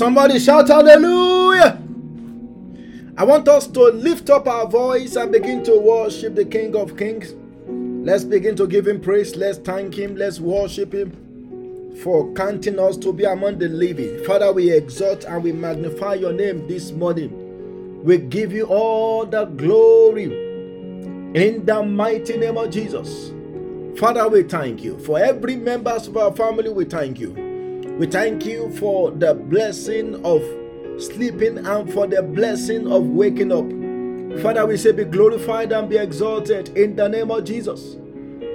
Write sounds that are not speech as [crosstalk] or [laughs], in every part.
Somebody shout hallelujah. I want us to lift up our voice and begin to worship the King of Kings. Let's begin to give him praise. Let's thank him. Let's worship him for counting us to be among the living. Father, we exalt and we magnify your name this morning. We give you all the glory in the mighty name of Jesus. Father, we thank you. For every members of our family, we thank you. We thank you for the blessing of sleeping and for the blessing of waking up. Father, we say, be glorified and be exalted in the name of Jesus.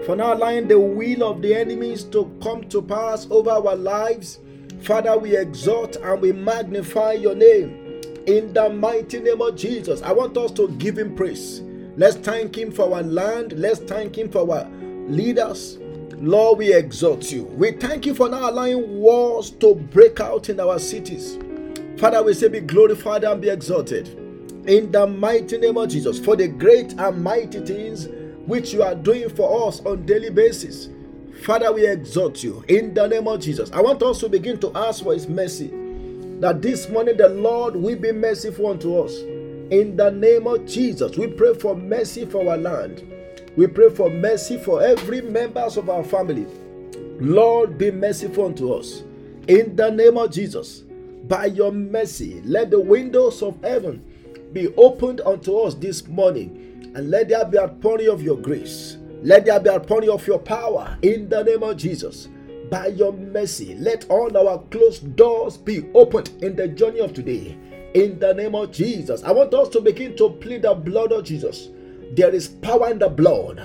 For now, allowing the will of the enemies to come to pass over our lives, Father, we exalt and we magnify your name in the mighty name of Jesus. I want us to give him praise. Let's thank him for our land. Let's thank him for our leaders. Lord, we exalt you. We thank you for not allowing wars to break out in our cities. Father, we say, be glorified and be exalted. In the mighty name of Jesus, for the great and mighty things which you are doing for us on daily basis. Father, we exalt you in the name of Jesus. I want us to begin to ask for his mercy. That this morning the Lord will be merciful unto us. In the name of Jesus, we pray for mercy for our land. We pray for mercy for every members of our family. Lord, be merciful unto us. In the name of Jesus, by your mercy, let the windows of heaven be opened unto us this morning, and let there be a pouring of your grace. Let there be a pouring of your power in the name of Jesus. By your mercy, let all our closed doors be opened in the journey of today. In the name of Jesus, I want us to begin to plead the blood of Jesus there is power in the blood.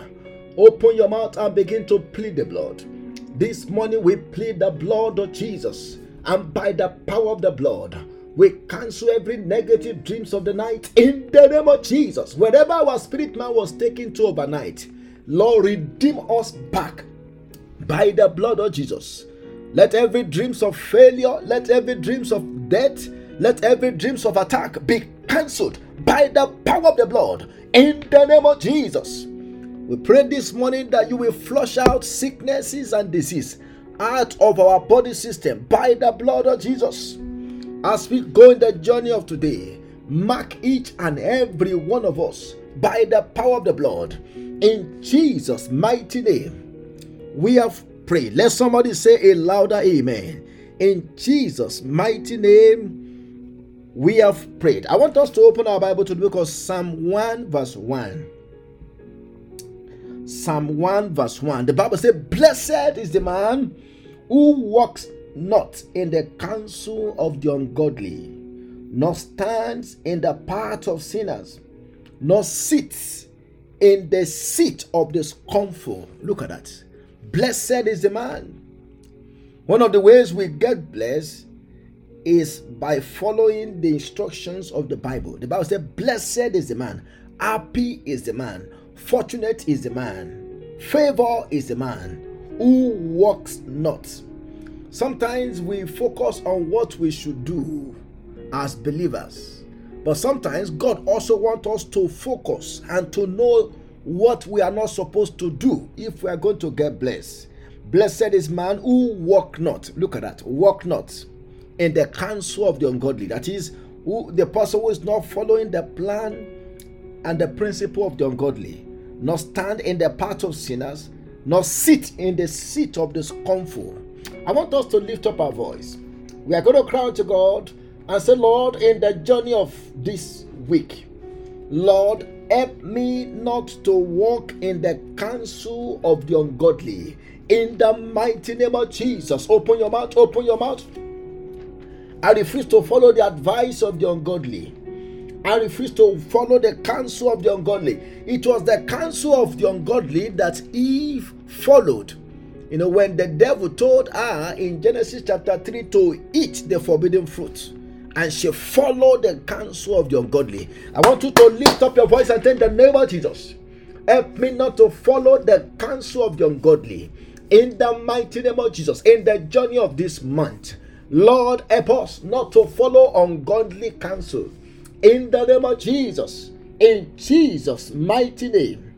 Open your mouth and begin to plead the blood. This morning we plead the blood of Jesus, and by the power of the blood, we cancel every negative dreams of the night in the name of Jesus. Wherever our spirit man was taken to overnight, Lord, redeem us back by the blood of Jesus. Let every dreams of failure, let every dreams of death, let every dreams of attack be cancelled by the power of the blood in the name of Jesus. We pray this morning that you will flush out sicknesses and disease out of our body system by the blood of Jesus. As we go in the journey of today, mark each and every one of us by the power of the blood. In Jesus' mighty name, we have prayed. Let somebody say a louder amen. In Jesus' mighty name, we have prayed. I want us to open our Bible to the book of Psalm 1, verse 1. Psalm 1, verse 1. The Bible says, Blessed is the man who walks not in the counsel of the ungodly, nor stands in the path of sinners, nor sits in the seat of the scornful. Look at that. Blessed is the man. One of the ways we get blessed is by following the instructions of the Bible. The Bible says, Blessed is the man, happy is the man, fortunate is the man, favor is the man who walks not. Sometimes we focus on what we should do as believers, but sometimes God also wants us to focus and to know what we are not supposed to do if we are going to get blessed. Blessed is man who walk not. Look at that. Walk not in the counsel of the ungodly. That is, who the person who is not following the plan and the principle of the ungodly, not stand in the path of sinners, nor sit in the seat of the scornful. I want us to lift up our voice. We are going to cry to God and say, Lord, in the journey of this week, Lord, help me not to walk in the counsel of the ungodly. In the mighty name of Jesus, open your mouth, open your mouth. I refuse to follow the advice of the ungodly. I refuse to follow the counsel of the ungodly. It was the counsel of the ungodly that Eve followed. You know, when the devil told her in Genesis chapter 3 to eat the forbidden fruit, and she followed the counsel of the ungodly. I want you to lift up your voice and thank the name of Jesus. Help me not to follow the counsel of the ungodly. In the mighty name of Jesus, in the journey of this month, Lord, help us not to follow ungodly counsel. In the name of Jesus, in Jesus' mighty name,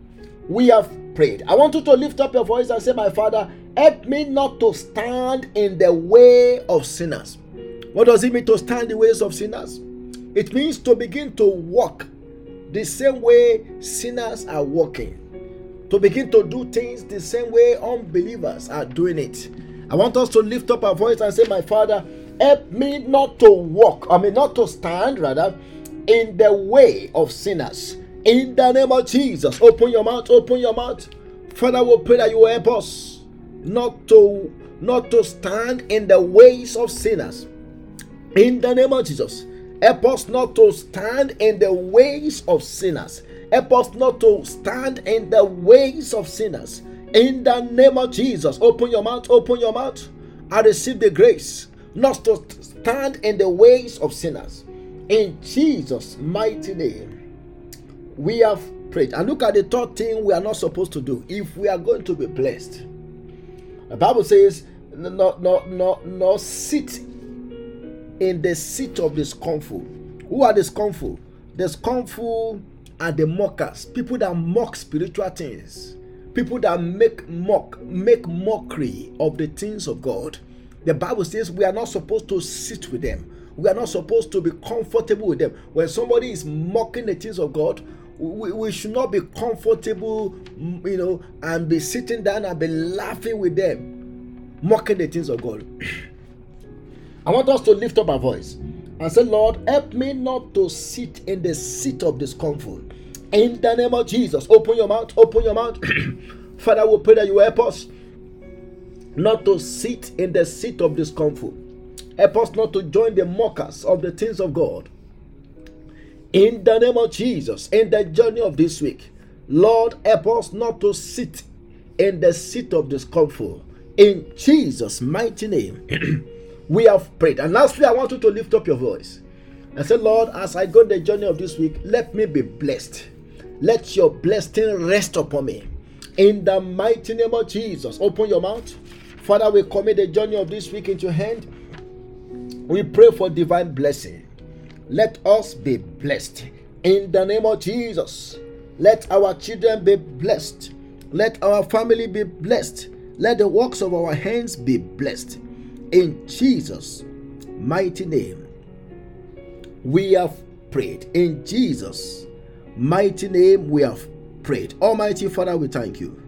we have prayed. I want you to lift up your voice and say, My Father, help me not to stand in the way of sinners. What does it mean to stand in the ways of sinners? It means to begin to walk the same way sinners are walking, to begin to do things the same way unbelievers are doing it. I want us to lift up our voice and say, My Father, help me not to walk, I mean, not to stand, rather, in the way of sinners. In the name of Jesus, open your mouth, open your mouth. Father, we pray that you help us not to not to stand in the ways of sinners. In the name of Jesus, help us not to stand in the ways of sinners. Help us not to stand in the ways of sinners. In the name of Jesus, open your mouth, open your mouth. I receive the grace not to stand in the ways of sinners. In Jesus' mighty name, we have prayed. And look at the third thing we are not supposed to do if we are going to be blessed. The Bible says, not, not, not, not sit in the seat of the scornful. Who are the scornful? The scornful are the mockers, people that mock spiritual things people that make mock make mockery of the things of god. The bible says we are not supposed to sit with them. We are not supposed to be comfortable with them. When somebody is mocking the things of god we, we should not be comfortable mm, you know and be sitting down and be laughing with them mocking the things of god. [clears throat] I want us to lift up our voice and say lord help me not to sit in the seat of discomfort in the name of Jesus, open your mouth, open your mouth. [clears throat] Father, we pray that you help us not to sit in the seat of discomfort. Help us not to join the mockers of the things of God. In the name of Jesus, in the journey of this week, Lord, help us not to sit in the seat of discomfort. In Jesus' mighty name, [clears throat] we have prayed. And lastly, I want you to lift up your voice and say, Lord, as I go the journey of this week, let me be blessed. Let your blessing rest upon me. In the mighty name of Jesus, open your mouth. Father, we commit the journey of this week into hand. We pray for divine blessing. Let us be blessed. In the name of Jesus, let our children be blessed. Let our family be blessed. Let the works of our hands be blessed. In Jesus' mighty name, we have prayed. In Jesus' mighty name we have prayed. Almighty Father, we thank you.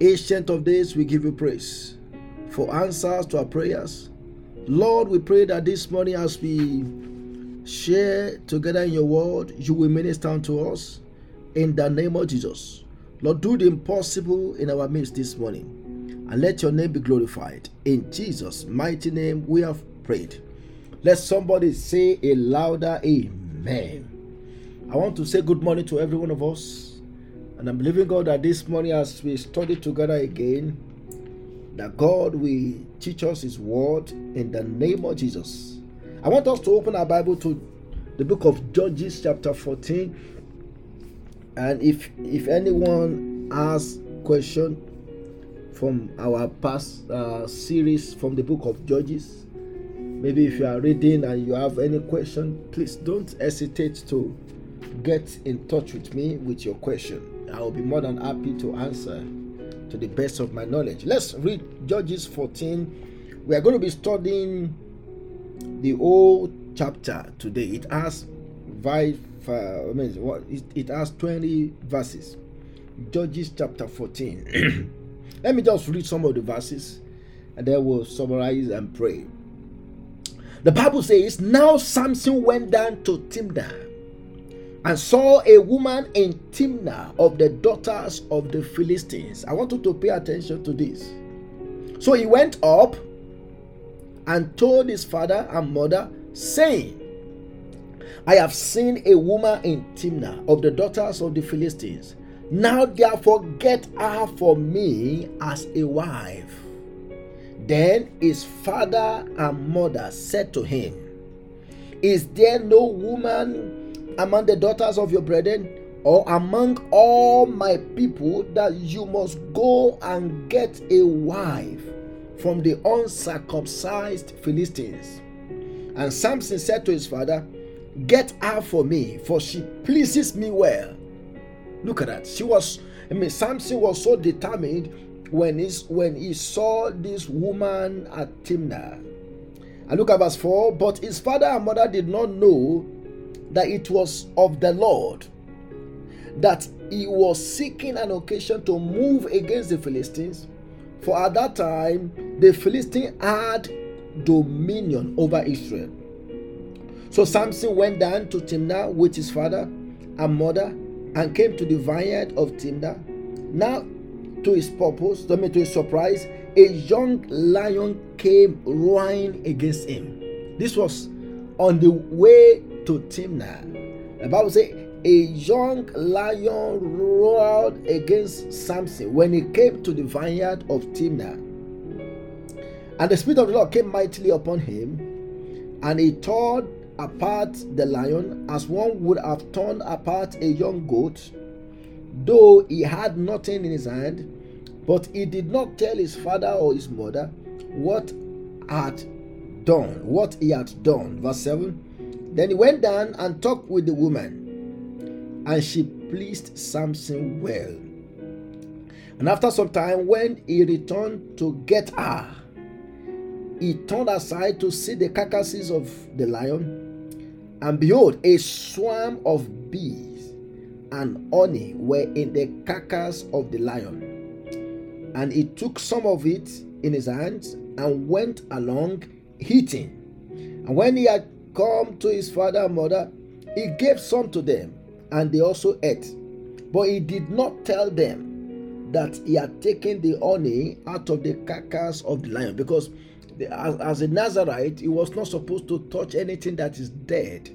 Ancient of days, we give you praise for answers to our prayers. Lord, we pray that this morning as we share together in your word, you will minister unto us in the name of Jesus. Lord, do the impossible in our midst this morning and let your name be glorified. In Jesus' mighty name, we have prayed. Let somebody say a louder Amen. I want to say good morning to every one of us. And I'm believing God that this morning, as we study together again, that God will teach us His word in the name of Jesus. I want us to open our Bible to the book of Judges, chapter 14. And if if anyone has question from our past uh, series from the book of Judges, maybe if you are reading and you have any question, please don't hesitate to get in touch with me with your question. I will be more than happy to answer to the best of my knowledge. Let's read Judges 14. We are going to be studying the whole chapter today. It has five, uh, I mean, what, it, it has 20 verses. Judges chapter 14. [clears throat] Let me just read some of the verses and then we'll summarize and pray. The Bible says, Now Samson went down to Timnah and saw a woman in Timnah of the daughters of the Philistines. I want you to pay attention to this. So he went up and told his father and mother, saying, I have seen a woman in Timnah of the daughters of the Philistines. Now therefore get her for me as a wife. Then his father and mother said to him, Is there no woman among the daughters of your brethren or among all my people that you must go and get a wife from the uncircumcised Philistines? And Samson said to his father, Get her for me, for she pleases me well. Look at that. She was, I mean, Samson was so determined when, he's, when he saw this woman at Timnah. And look at verse 4 But his father and mother did not know that it was of the Lord, that he was seeking an occasion to move against the Philistines. For at that time, the Philistine had dominion over Israel. So Samson went down to Timnah with his father and mother and came to the vineyard of Timnah. Now to his purpose, to his surprise, a young lion came roaring against him. This was on the way to Timnah. The Bible says a young lion roared against Samson when he came to the vineyard of Timnah. And the Spirit of the Lord came mightily upon him, and he tore apart the lion as one would have torn apart a young goat though he had nothing in his hand, but he did not tell his father or his mother what had done, what he had done. Verse 7. Then he went down and talked with the woman, and she pleased Samson well. And after some time, when he returned to get her, he turned aside to see the carcasses of the lion, and behold, a swarm of bees and honey were in the carcass of the lion. And he took some of it in his hands and went along eating. And when he had come to his father and mother, he gave some to them, and they also ate. But he did not tell them that he had taken the honey out of the carcass of the lion, because as, as a Nazarite, he was not supposed to touch anything that is dead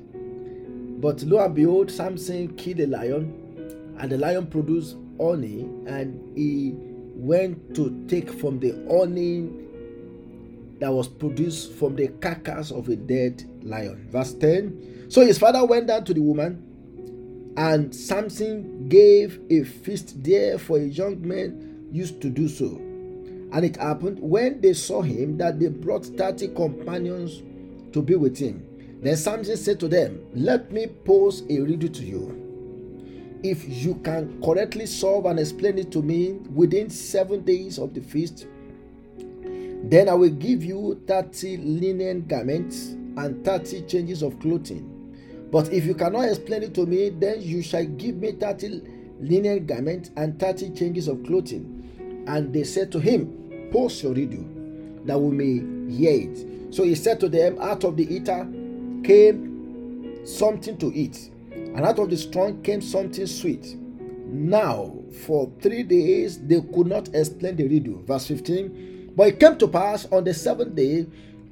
but lo and behold, Samson killed a lion, and the lion produced honey, and he went to take from the honey that was produced from the carcass of a dead lion. Verse 10 So his father went down to the woman, and Samson gave a feast there, for a young man used to do so. And it happened when they saw him that they brought 30 companions to be with him. Then Samson said to them, Let me pose a riddle to you. If you can correctly solve and explain it to me within seven days of the feast, then I will give you 30 linen garments and 30 changes of clothing. But if you cannot explain it to me, then you shall give me 30 linen garments and 30 changes of clothing. And they said to him, Post your riddle, that we may hear it. So he said to them, Out of the eater came something to eat, and out of the strong came something sweet. Now, for three days they could not explain the riddle. Verse 15. But it came to pass on the seventh day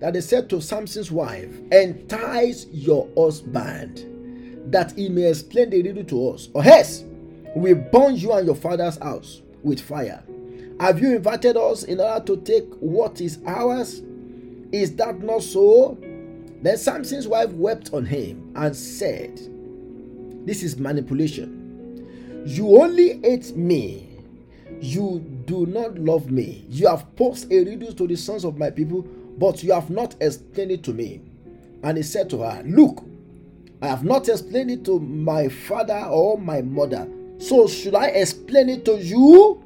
that they said to Samson's wife, Entice your husband, that he may explain the riddle to us. Or else we burn you and your father's house with fire. Have you invited us in order to take what is ours? Is that not so? Then Samson's wife wept on him and said, This is manipulation. You only hate me. You do not love me. You have posed a riddle to the sons of my people, but you have not explained it to me. And he said to her, Look, I have not explained it to my father or my mother. So should I explain it to you?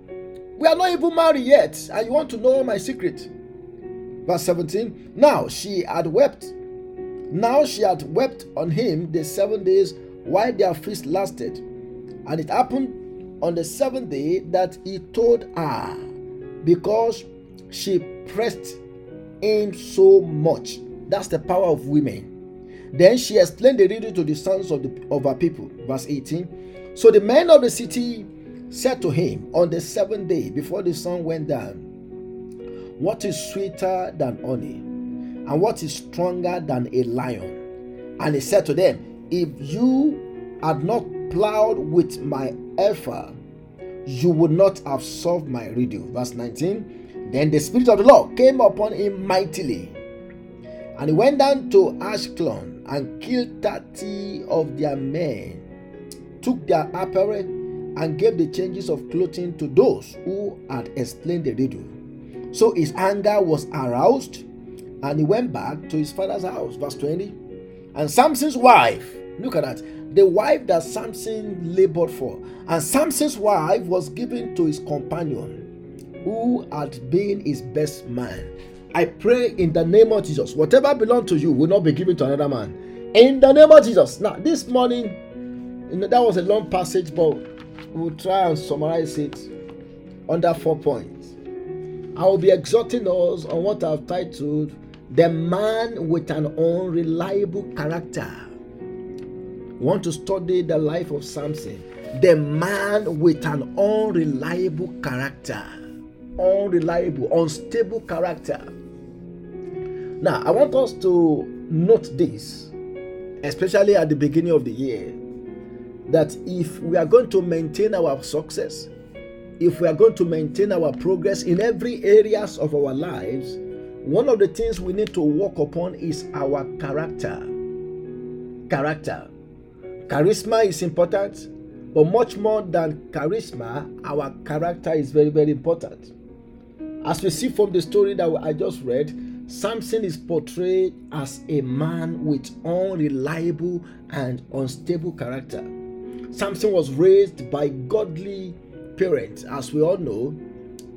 We are not even married yet, and you want to know my secret. Verse 17 Now she had wept Now she had wept on him the seven days while their feast lasted. And it happened on the seventh day that he told her, because she pressed him so much. That's the power of women. Then she explained the riddle to the sons of, the, of her people. Verse 18. So the men of the city said to him on the seventh day before the sun went down, What is sweeter than honey? And what is stronger than a lion? And he said to them, If you had not plowed with my effort, you would not have solved my riddle. Verse 19. Then the Spirit of the Lord came upon him mightily. And he went down to Ashkelon and killed 30 of their men, took their apparel, and gave the changes of clothing to those who had explained the riddle. So his anger was aroused, and he went back to his father's house. Verse 20. And Samson's wife, look at that the wife that Samson labored for. And Samson's wife was given to his companion, who had been his best man. I pray in the name of Jesus, whatever belongs to you will not be given to another man. In the name of Jesus. Now, this morning, that was a long passage, but we'll try and summarize it under four points. I will be exhorting us on what I've titled The Man with an Unreliable Character want to study the life of Samson, the man with an unreliable character, unreliable, unstable character. Now, I want us to note this, especially at the beginning of the year, that if we are going to maintain our success, if we are going to maintain our progress in every areas of our lives, one of the things we need to work upon is our character. Character. Charisma is important, but much more than charisma, our character is very, very important. As we see from the story that I just read, Samson is portrayed as a man with unreliable and unstable character. Samson was raised by godly parents, as we all know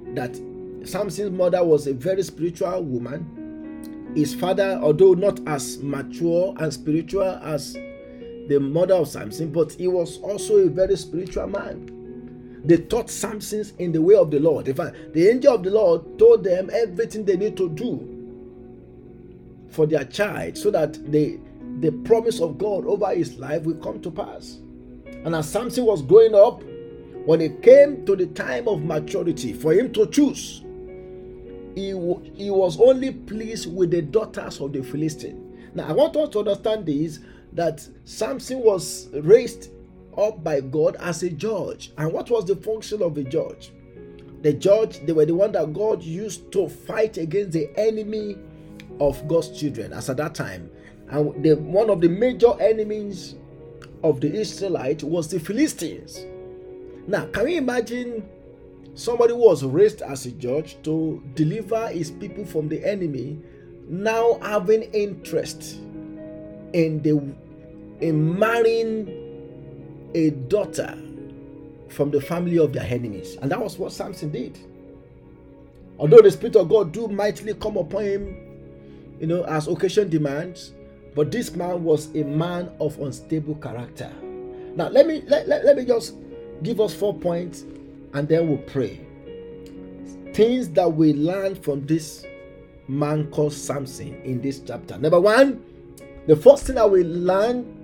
that Samson's mother was a very spiritual woman. His father, although not as mature and spiritual as the mother of Samson, but he was also a very spiritual man. They taught Samson in the way of the Lord. In fact, the angel of the Lord told them everything they need to do for their child so that the, the promise of God over his life will come to pass. And as Samson was growing up, when it came to the time of maturity for him to choose, he, he was only pleased with the daughters of the Philistine. Now, I want us to understand this that Samson was raised up by God as a judge. And what was the function of a judge? The judge, they were the one that God used to fight against the enemy of God's children as at that time. And the, one of the major enemies of the Israelites was the Philistines. Now, can you imagine somebody who was raised as a judge to deliver his people from the enemy now having interest in the in marrying a daughter from the family of their enemies. And that was what Samson did. Although the Spirit of God do mightily come upon him, you know, as occasion demands, but this man was a man of unstable character. Now, let me let, let, let me just give us four points and then we'll pray. Things that we learn from this man called Samson in this chapter. Number one, the first thing that we learn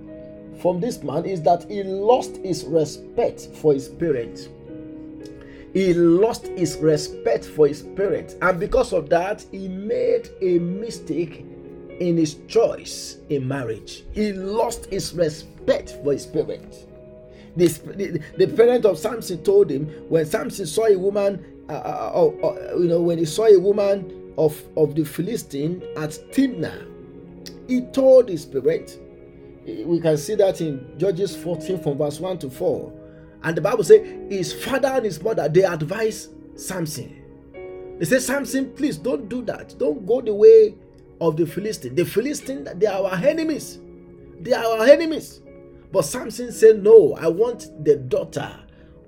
from this man is that he lost his respect for his parents. He lost his respect for his parents, and because of that, he made a mistake in his choice in marriage. He lost his respect for his parents. This, the, the parent of Samson told him when Samson saw a woman, uh, uh, uh, uh, you know, when he saw a woman of, of the Philistine at Timnah, he told his parents, we can see that in Judges 14 from verse 1 to 4. And the Bible says his father and his mother they advise Samson. They say, Samson, please don't do that. Don't go the way of the Philistine. The Philistine, they are our enemies. They are our enemies. But Samson said, No, I want the daughter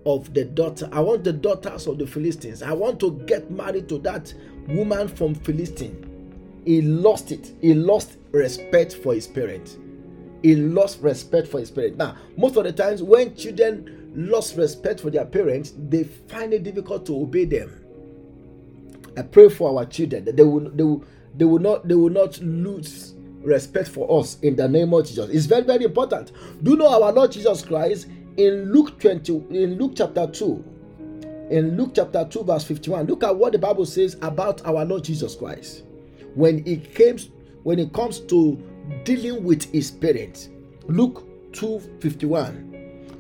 of the daughter. I want the daughters of the Philistines. I want to get married to that woman from Philistine. He lost it. He lost respect for his parents. He lost respect for his parents. Now, most of the times when children lost respect for their parents, they find it difficult to obey them. I pray for our children that they will they will they will not they will not lose respect for us in the name of Jesus. It's very very important. Do you know our Lord Jesus Christ in Luke 20 in Luke chapter 2 in Luke chapter 2 verse 51 look at what the Bible says about our Lord Jesus Christ when he came when it comes to dealing with his parents. Luke 2:51.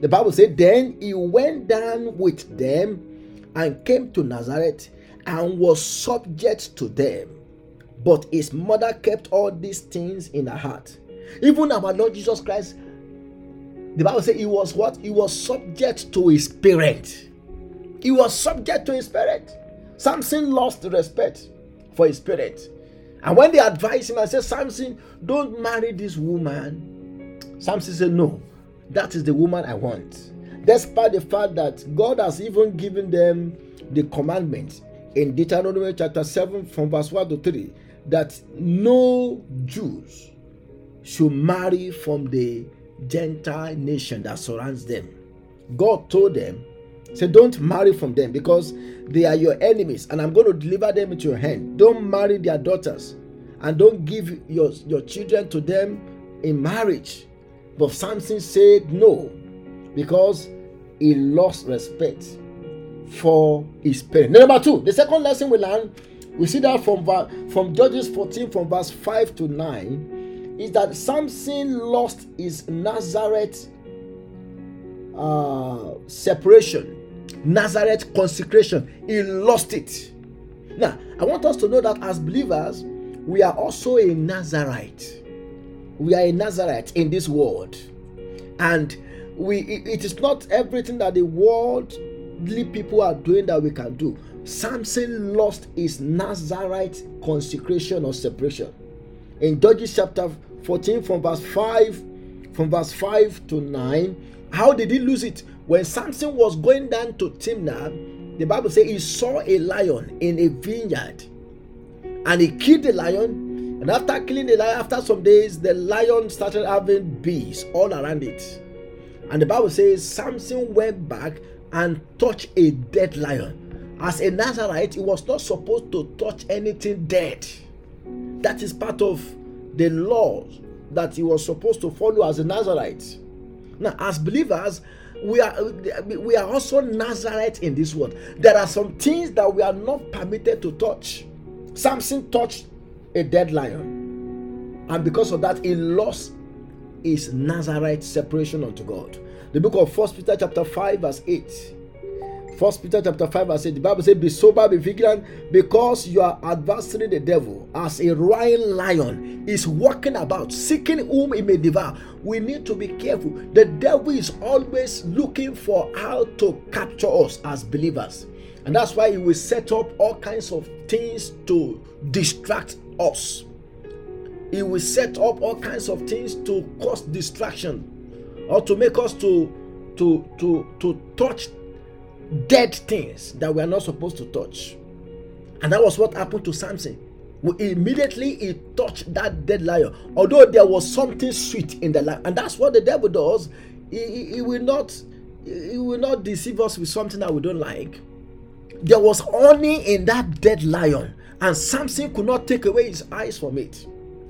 The Bible said, Then he went down with them and came to Nazareth and was subject to them. But his mother kept all these things in her heart. Even our Lord Jesus Christ, the Bible said he was what? He was subject to his parent. He was subject to his parent. Samson lost respect for his parent. And when they advised him and said, Samson, don't marry this woman, Samson said, No, that is the woman I want. Despite the fact that God has even given them the commandment in Deuteronomy chapter 7 from verse 1 to 3 that no Jews should marry from the Gentile nation that surrounds them. God told them, say, don't marry from them because they are your enemies, and I'm going to deliver them into your hand. Don't marry their daughters, and don't give your, your children to them in marriage. But Samson said no, because he lost respect for his parents. Number two, the second lesson we learn, we see that from from Judges 14, from verse 5 to 9, is that Samson lost his Nazarite uh, separation, Nazarite consecration. He lost it. Now, I want us to know that as believers, we are also a Nazarite. We are a Nazarite in this world, and we it is not everything that the world people are doing that we can do. Samson lost his Nazarite consecration or separation. In Judges chapter 14, from verse 5, from verse 5 to 9, how did he lose it? When Samson was going down to Timnah, the Bible says he saw a lion in a vineyard and he killed the lion. And after killing the lion, after some days, the lion started having bees all around it. And the Bible says Samson went back and touched a dead lion. As a Nazarite, he was not supposed to touch anything dead. That is part of the laws that he was supposed to follow as a Nazarite. Now, as believers, we are we are also Nazarite in this world. There are some things that we are not permitted to touch. Samson touched a dead lion, and because of that, he lost his Nazarite separation unto God. The book of First Peter chapter 5 verse 8. First Peter chapter 5 verse 8. The Bible says, Be sober, be vigilant, because your adversary the devil, as a roaring lion, is walking about, seeking whom he may devour. We need to be careful. The devil is always looking for how to capture us as believers. And that's why he will set up all kinds of things to distract us. He will set up all kinds of things to cause distraction or to make us to to to to touch dead things that we are not supposed to touch. And that was what happened to samson. Immediately he touched that dead lion. Although there was something sweet in the lion. And that's what the devil does. He, he, he will not he will not deceive us with something that we don't like. There was honey in that dead lion. And samson could not take away his eyes from it.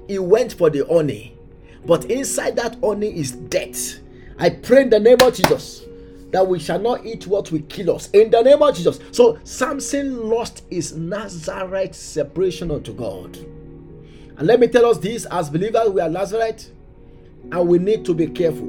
He went for the honey. But inside that honey is death. I pray in the name of Jesus that we shall not eat what will kill us. In the name of Jesus. So Samson lost his Nazarite separation unto God. And let me tell us this as believers, we are Nazarite and we need to be careful.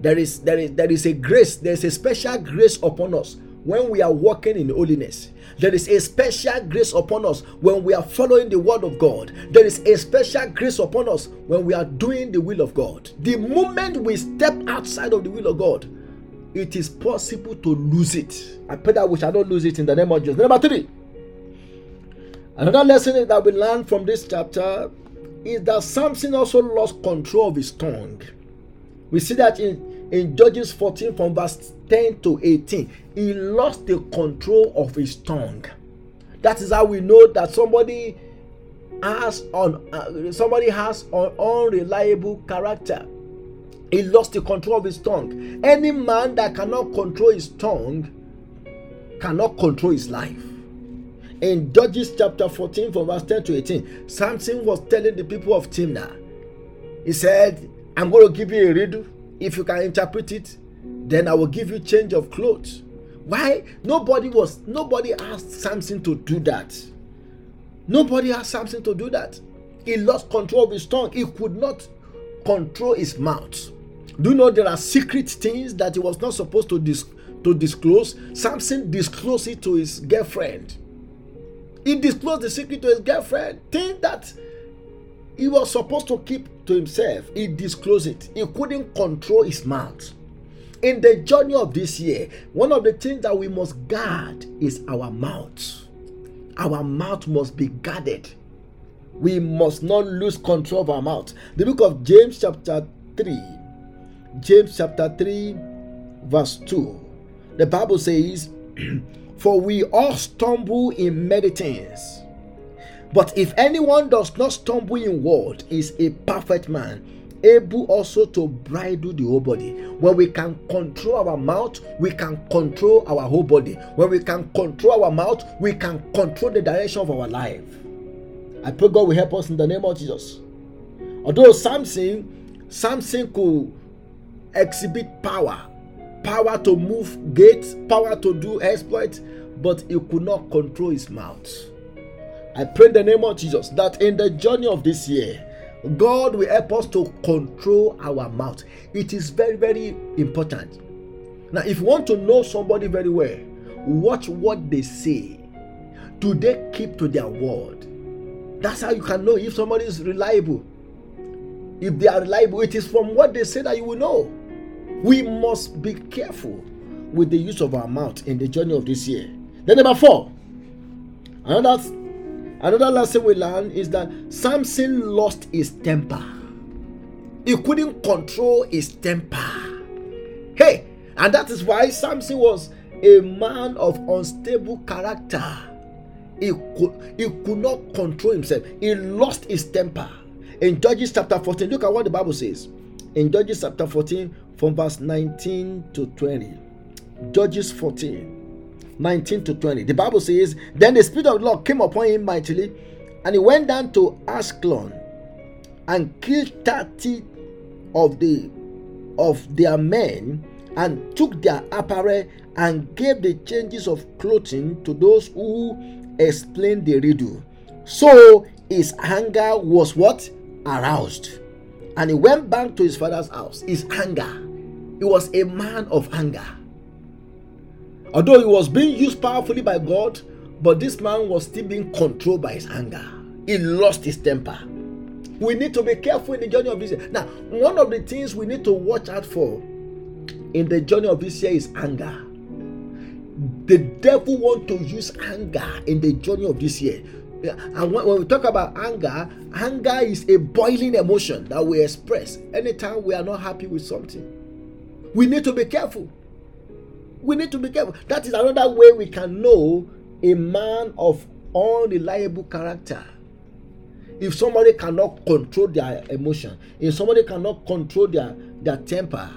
There is there is there is a grace, there's a special grace upon us when we are walking in holiness. There is a special grace upon us when we are following the word of God. There is a special grace upon us when we are doing the will of God. The moment we step outside of the will of God, it is possible to lose it. I pray that we shall not lose it in the name of Jesus. Number three. Another lesson that we learn from this chapter is that Samson also lost control of his tongue. We see that in, in Judges 14 from verse 10 to 18. He lost the control of his tongue. That is how we know that somebody has on uh, somebody has an unreliable character. He lost the control of his tongue. Any man that cannot control his tongue cannot control his life. In Judges chapter 14, from verse 10 to 18, Samson was telling the people of Timnah, he said, I'm going to give you a riddle. If you can interpret it, then I will give you change of clothes. Why? Nobody was nobody asked Samson to do that. Nobody asked Samson to do that. He lost control of his tongue. He could not control his mouth. Do you know there are secret things that he was not supposed to, dis- to disclose? Samson disclosed it to his girlfriend. He disclosed the secret to his girlfriend. Thing that he was supposed to keep to himself, he disclosed it. He couldn't control his mouth. In the journey of this year, one of the things that we must guard is our mouth. Our mouth must be guarded. We must not lose control of our mouth. The book of James, chapter 3, James chapter 3, verse 2. The Bible says, [clears throat] For we all stumble in many things. But if anyone does not stumble in word, is a perfect man, able also to bridle the whole body. When we can control our mouth, we can control our whole body. When we can control our mouth, we can control the direction of our life. I pray God will help us in the name of Jesus. Although Samson, Samson could exhibit power, power to move gates, power to do exploits, but he could not control his mouth. I pray in the name of Jesus that in the journey of this year, God will help us to control our mouth. It is very, very important. Now, if you want to know somebody very well, watch what they say. Do they keep to their word? That's how you can know if somebody is reliable. If they are reliable, it is from what they say that you will know. We must be careful with the use of our mouth in the journey of this year. Then, number four, another Another lesson we learn is that Samson lost his temper. He couldn't control his temper. Hey, and that is why Samson was a man of unstable character. He could, he could not control himself. He lost his temper. In Judges chapter 14, look at what the Bible says. In Judges chapter 14, from verse 19 to 20. Judges 14, 19 to 20. The Bible says, Then the Spirit of the Lord came upon him mightily, and he went down to Ashkelon and killed 30 of the of their men and took their apparel and gave the changes of clothing to those who explained the riddle. So his anger was what? Aroused. And he went back to his father's house. His anger. He was a man of anger. Although he was being used powerfully by God, but this man was still being controlled by his anger. He lost his temper. We need to be careful in the journey of this year. Now, one of the things we need to watch out for in the journey of this year is anger. The devil want to use anger in the journey of this year. And when, we talk about anger, anger is a boiling emotion that we express anytime we are not happy with something. We need to be careful we need to be careful. That is another way we can know a man of unreliable character. If somebody cannot control their emotion, if somebody cannot control their, their temper,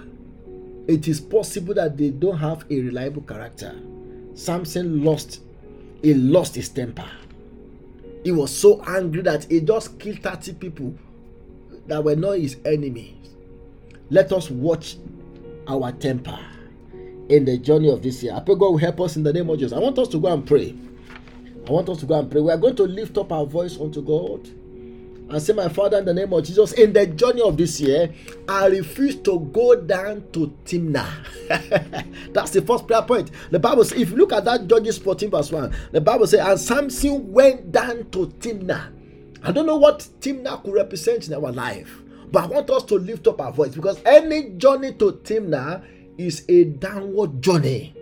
it is possible that they don't have a reliable character. Samson lost, he lost his temper. He was so angry that he just killed 30 people that were not his enemies. Let us watch our temper in the journey of this year. I pray God will help us in the name of Jesus. I want us to go and pray. I want us to go and pray. We are going to lift up our voice unto God and say, My Father, in the name of Jesus, in the journey of this year, I refuse to go down to Timnah. [laughs] That's the first prayer point. The Bible says, if you look at that Judges 14, verse 1, the Bible says, And Samson went down to Timnah. I don't know what Timnah could represent in our life, but I want us to lift up our voice because any journey to Timnah is a downward journey.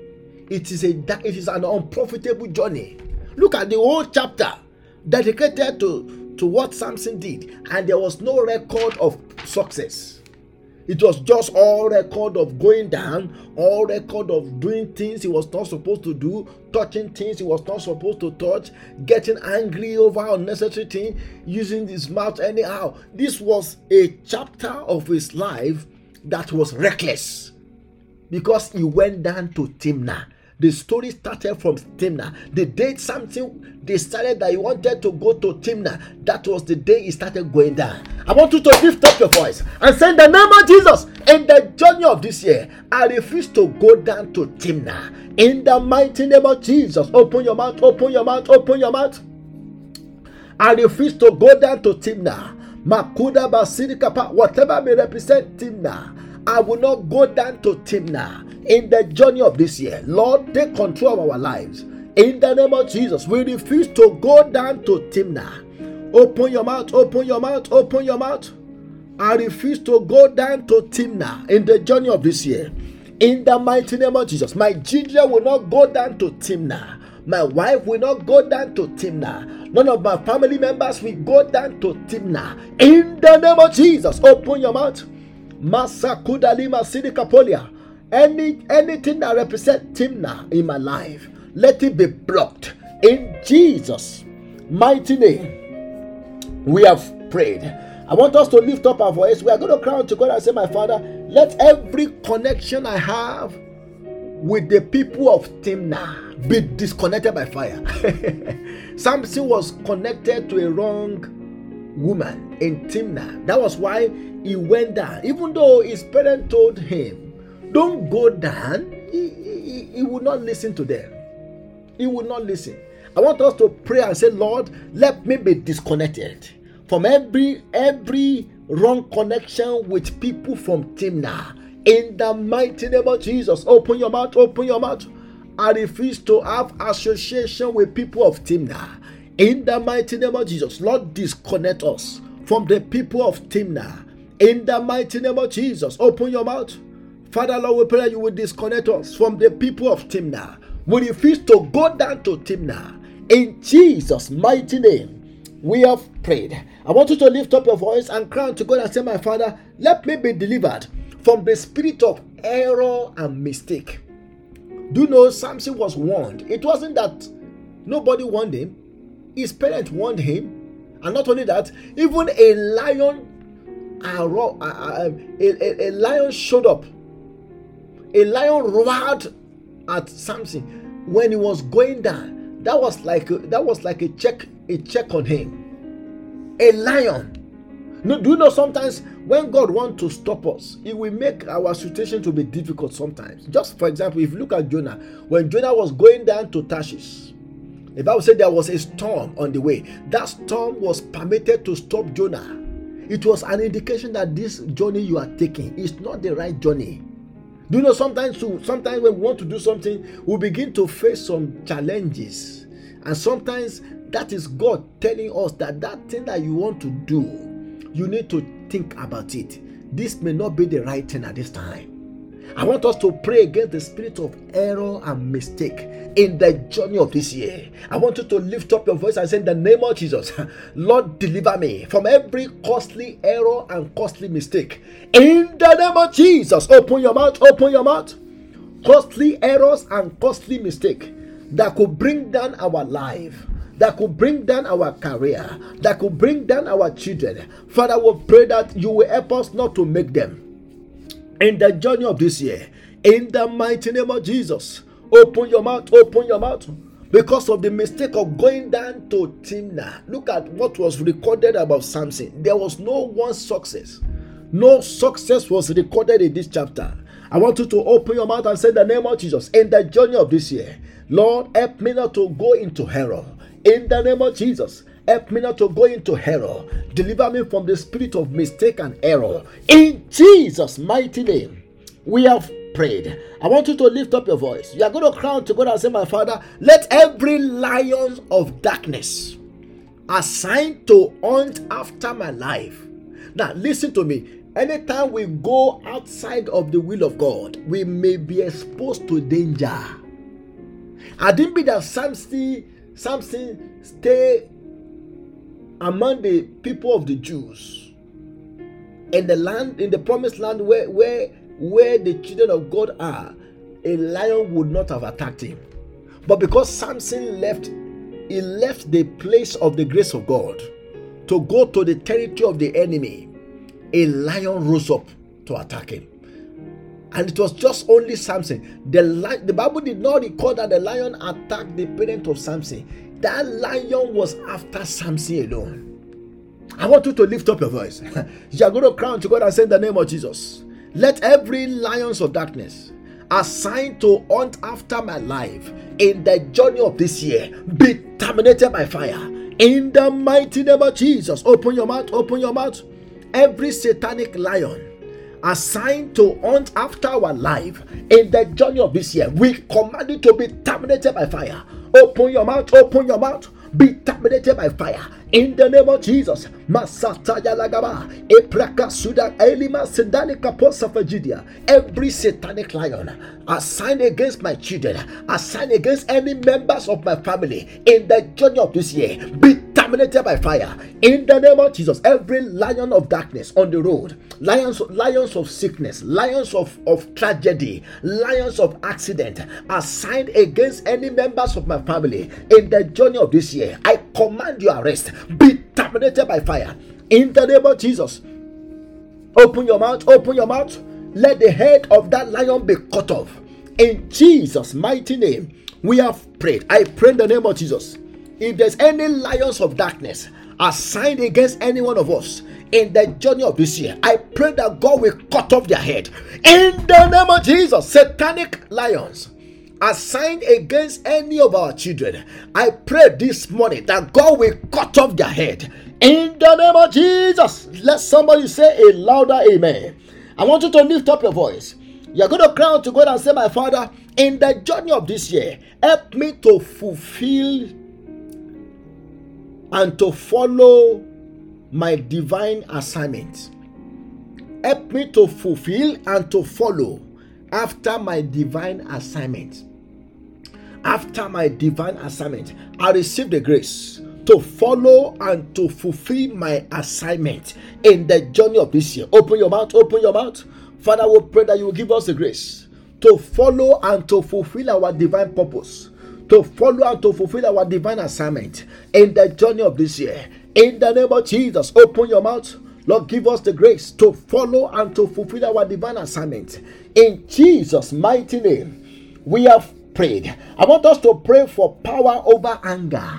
It is a it is an unprofitable journey. Look at the whole chapter dedicated to, to what Samson did, and there was no record of success. It was just all record of going down, all record of doing things he was not supposed to do, touching things he was not supposed to touch, getting angry over unnecessary things, using his mouth anyhow. This was a chapter of his life that was reckless because he went down to Timnah the story started from Timnah. The day something decided that he wanted to go to Timnah, that was the day he started going down. I want you to lift up your voice and say, the name of Jesus, in the journey of this year, I refuse to go down to Timnah. In the mighty name of Jesus, open your mouth, open your mouth, open your mouth. I refuse to go down to Timnah. Makuda Basirikapa, whatever may represent Timnah. I will not go down to Timnah in the journey of this year. Lord, take control of our lives. In the name of Jesus, we refuse to go down to Timnah. Open your mouth, open your mouth, open your mouth. I refuse to go down to Timnah in the journey of this year. In the mighty name of Jesus, my children will not go down to Timnah. My wife will not go down to Timnah. None of my family members will go down to Timnah. In the name of Jesus, open your mouth. Masakudalima Sidikapolia. Any anything that represents Timnah in my life, let it be blocked in Jesus' mighty name. We have prayed. I want us to lift up our voice. We are going to cry to God and say, My Father, let every connection I have with the people of Timnah be disconnected by fire. [laughs] Samson was connected to a wrong woman in Timnah. That was why he went down. Even though his parents told him, don't go down. He, he, he will not listen to them. He would not listen. I want us to pray and say, Lord, let me be disconnected from every every wrong connection with people from Timnah. In the mighty name of Jesus, open your mouth, open your mouth. I refuse to have association with people of Timnah. In the mighty name of Jesus, Lord, disconnect us from the people of Timnah. In the mighty name of Jesus, open your mouth. Father, Lord, we pray you will disconnect us from the people of Timnah. We refuse to go down to Timnah. In Jesus' mighty name, we have prayed. I want you to lift up your voice and cry to God and say, My Father, let me be delivered from the spirit of error and mistake. Do you know Samson was warned? It wasn't that nobody warned him, his parents warned him. And not only that, even a lion, a, um, a, a, a lion showed up a lion roared at Samson when he was going down. That was like a, that was like a check a check on him. A lion. No, do you know sometimes when God wants to stop us, He will make our situation to be difficult sometimes. Just for example, if you look at Jonah, when Jonah was going down to Tarshish, the Bible said there was a storm on the way. That storm was permitted to stop Jonah. It was an indication that this journey you are taking is not the right journey. Do you know sometimes sometimes when we want to do something, we begin to face some challenges. And sometimes that is God telling us that that thing that you want to do, you need to think about it. This may not be the right thing at this time. I want us to pray against the spirit of error and mistake in the journey of this year. I want you to lift up your voice and say, In the name of Jesus, [laughs] Lord, deliver me from every costly error and costly mistake. In the name of Jesus, open your mouth, open your mouth. Costly errors and costly mistake that could bring down our life that could bring down our career, that could bring down our children. Father, we pray that you will help us not to make them in the journey of this year. In the mighty name of Jesus. Open your mouth, open your mouth. Because of the mistake of going down to Timnah. Look at what was recorded about Samson. There was no one success. No success was recorded in this chapter. I want you to open your mouth and say the name of Jesus in the journey of this year. Lord, help me not to go into error. In the name of Jesus, help me not to go into error. Deliver me from the spirit of mistake and error. In Jesus' mighty name, we have prayed. I want you to lift up your voice. You are going to cry to God and say, My Father, let every lion of darkness assigned to hunt after my life. Now, listen to me. Anytime we go outside of the will of God, we may be exposed to danger. I didn't be that Samson, Samson stay among the people of the Jews in the land, in the promised land where where where the children of God are, a lion would not have attacked him. But because Samson left, he left the place of the grace of God to go to the territory of the enemy, a lion rose up to attack him. And it was just only Samson. The, li- the Bible did not record that the lion attacked the parent of Samson. That lion was after Samson alone. I want you to lift up your voice. [laughs] you are going to crown to God and say in the name of Jesus. Let every lions of darkness assigned to hunt after my life in the journey of this year be terminated by fire. In the mighty name of Jesus. Open your mouth, open your mouth. Every satanic lion assigned to hunt after our life in the journey of this year, we command it to be terminated by fire. Open your mouth, open your mouth. Be terminated by fire in the name of Jesus. Masataya lagaba, epraka suda elima sendani kaposa fajidia. Every satanic lion assigned against my children, assigned against any members of my family in the journey of this year, be terminated by fire in the name of Jesus. Every lion of darkness on the road, lions, lions of sickness, lions of, of tragedy, lions of accident, assigned against any members of my family in the journey of this year. I command your arrest, be terminated by fire in the name of Jesus. Open your mouth, open your mouth. Let the head of that lion be cut off. In Jesus' mighty name, we have prayed. I pray in the name of Jesus if there's any lions of darkness assigned against any one of us in the journey of this year, I pray that God will cut off their head. In the name of Jesus, satanic lions assigned against any of our children, I pray this morning that God will cut off their head. In the name of Jesus, let somebody say a louder amen. I want you to lift up your voice. You're going to cry out to God and say, My Father, in the journey of this year, help me to fulfill and to follow my divine assignment. Help me to fulfill and to follow after my divine assignment. After my divine assignment, I receive the grace to follow and to fulfill my assignment in the journey of this year. Open your mouth, open your mouth. Father, we pray that you will give us the grace to follow and to fulfill our divine purpose to follow and to fulfill our divine assignment in the journey of this year. In the name of Jesus, open your mouth. Lord, give us the grace to follow and to fulfill our divine assignment. In Jesus' mighty name, we have prayed. I want us to pray for power over anger.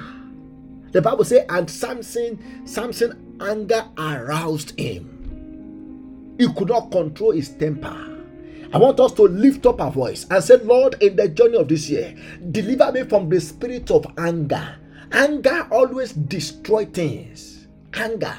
The Bible says, and Samson, Samson anger aroused him. He could not control his temper. I want us to lift up our voice and say, Lord, in the journey of this year, deliver me from the spirit of anger. Anger always destroys things. Anger.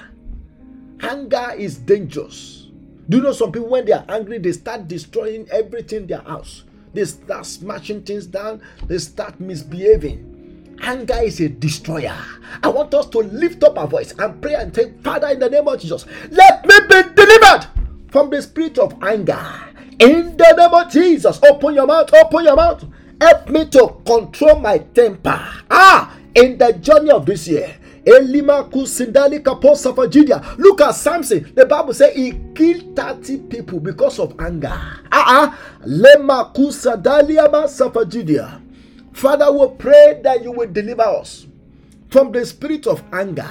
Anger is dangerous. Do you know some people, when they are angry, they start destroying everything in their house? They start smashing things down, they start misbehaving. Anger is a destroyer. I want us to lift up our voice and pray and say, Father, in the name of Jesus, let me be delivered from the spirit of anger in the name of Jesus, open your mouth, open your mouth. Help me to control my temper. Ah, in the journey of this year. Look at Samson. The Bible says he killed 30 people because of anger. Uh-uh. Father, we pray that you will deliver us from the spirit of anger.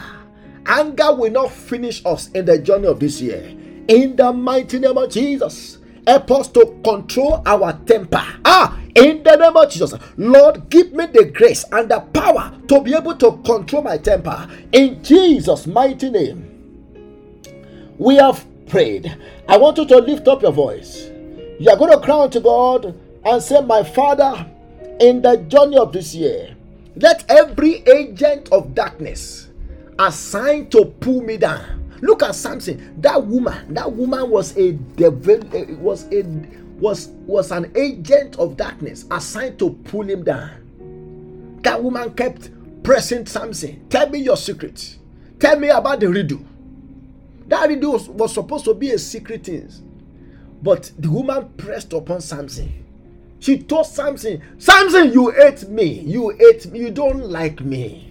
Anger will not finish us in the journey of this year. In the mighty name of Jesus. Help us to control our temper. Ah, in the name of Jesus, Lord, give me the grace and the power to be able to control my temper. In Jesus' mighty name, we have prayed. I want you to lift up your voice. You are going to cry to God and say, My Father, in the journey of this year, let every agent of darkness assigned to pull me down Look at Samson. That woman, that woman was a devil, eh, was a was was an agent of darkness assigned to pull him down. That woman kept pressing Samson. Tell me your secret. Tell me about the riddle. That riddle was, was supposed to be a secret thing. But the woman pressed upon Samson. She told Samson, Samson, you hate me. You hate me. You don't like me.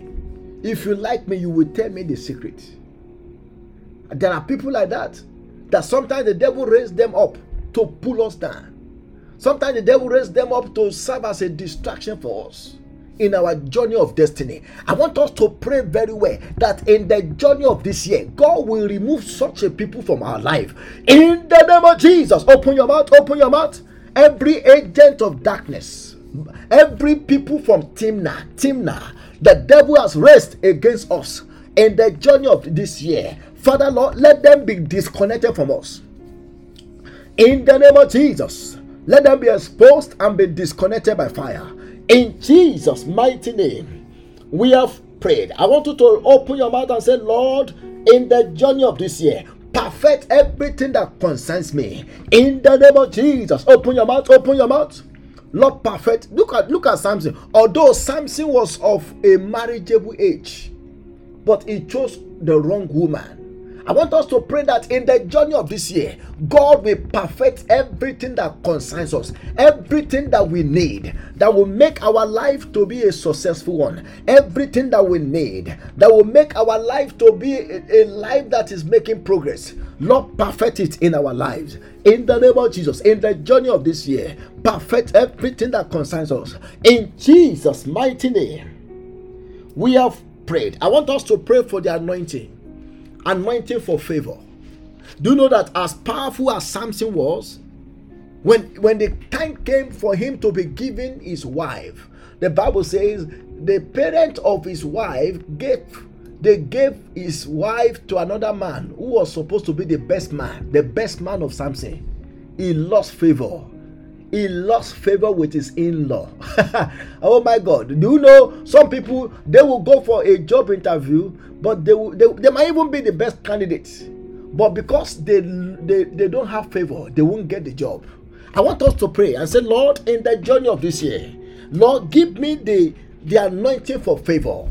If you like me, you will tell me the secret. There are people like that. that sometimes the devil raised them up to pull us down. Sometimes the devil raised them up to serve as a distraction for us in our journey of destiny. I want us to pray very well that in the journey of this year, God will remove such a people from our life. In the name of Jesus, open your mouth, open your mouth. Every agent of darkness, every people from Timnah, Timnah, the devil has raised against us in the journey of this year. Father Lord, let them be disconnected from us. In the name of Jesus, let them be exposed and be disconnected by fire. In Jesus' mighty name, we have prayed. I want you to open your mouth and say, Lord, in the journey of this year, perfect everything that concerns me. In the name of Jesus, open your mouth, open your mouth. Lord, perfect. Look at look at Samson. Although Samson was of a marriageable age, but he chose the wrong woman. I want us to pray that in the journey of this year, God will perfect everything that concerns us, everything that we need, that will make our life to be a successful one, everything that we need, that will make our life to be a, life that is making progress. Lord, perfect it in our lives. In the name of Jesus, in the journey of this year, perfect everything that concerns us. In Jesus' mighty name, we have prayed. I want us to pray for the anointing anointing for favor. Do you know that as powerful as Samson was, when when the time came for him to be given his wife, the Bible says the parent of his wife gave they gave his wife to another man who was supposed to be the best man, the best man of Samson. He lost favor. He lost favor with his in-law. [laughs] oh my God! Do you know some people they will go for a job interview but they, will, they, they might even be the best candidates but because they, they they don't have favor they won't get the job i want us to pray and say lord in the journey of this year lord give me the the anointing for favor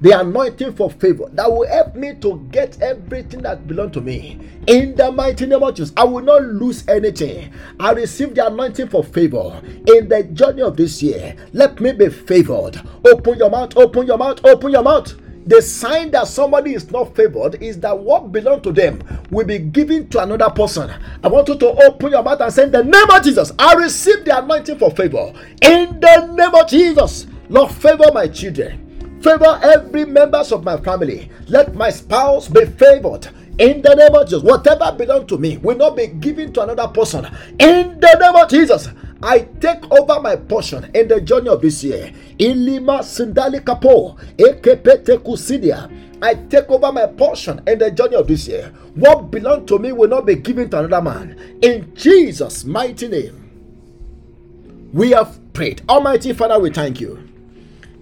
the anointing for favor that will help me to get everything that belongs to me. In the mighty name of Jesus, I will not lose anything. I receive the anointing for favor in the journey of this year. Let me be favored. Open your mouth, open your mouth, open your mouth. The sign that somebody is not favored is that what belongs to them will be given to another person. I want you to open your mouth and say, In the name of Jesus, I receive the anointing for favor. In the name of Jesus, Lord, favor my children. Favor every members of my family. Let my spouse be favored. In the name of Jesus, whatever belongs to me will not be given to another person. In the name of Jesus, I take over my portion in the journey of this year. Ilima Sindali Kapo, Ekepete Kusidia. I take over my portion in the journey of this year. What belongs to me will not be given to another man. In Jesus' mighty name, we have prayed. Almighty Father, we thank you.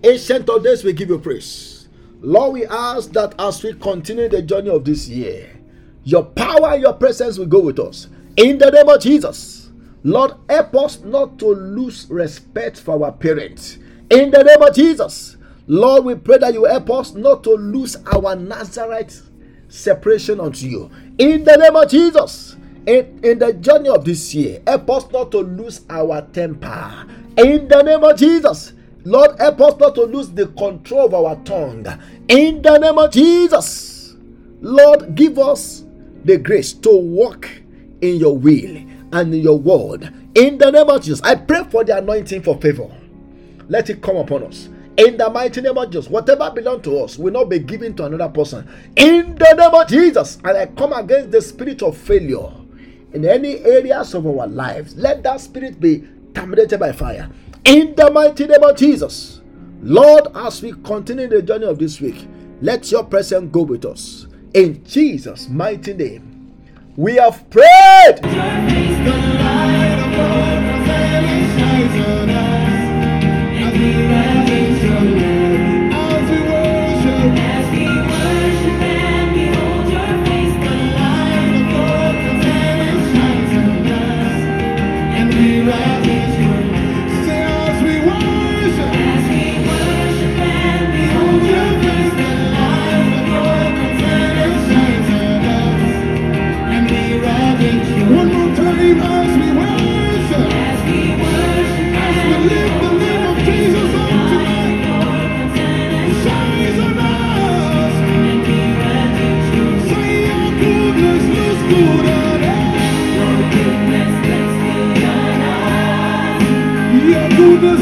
Ancient of days, we give you praise. Lord, we ask that as we continue the journey of this year, your power your presence will go with us. In the name of Jesus. Lord, help us not to lose respect for our parents. In the name of Jesus. Lord, we pray that you help us not to lose our Nazarite separation unto you. In the name of Jesus. In, in the journey of this year, help us not to lose our temper. In the name of Jesus. Lord, help us not to lose the control of our tongue. In the name of Jesus. Lord, give us the grace to walk in your will and in your word. In the name of Jesus, I pray for the anointing for favor. Let it come upon us. In the mighty name of Jesus, whatever belongs to us will not be given to another person. In the name of Jesus, and I come against the spirit of failure in any areas of our lives. Let that spirit be terminated by fire. In the mighty name of Jesus, Lord, as we continue the journey of this week, let your presence go with us. In Jesus' mighty name. We have prayed.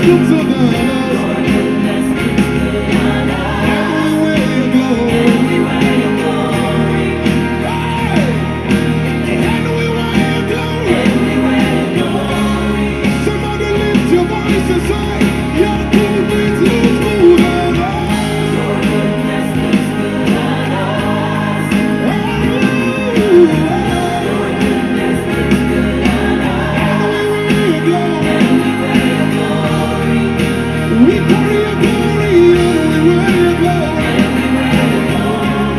Hallelujah.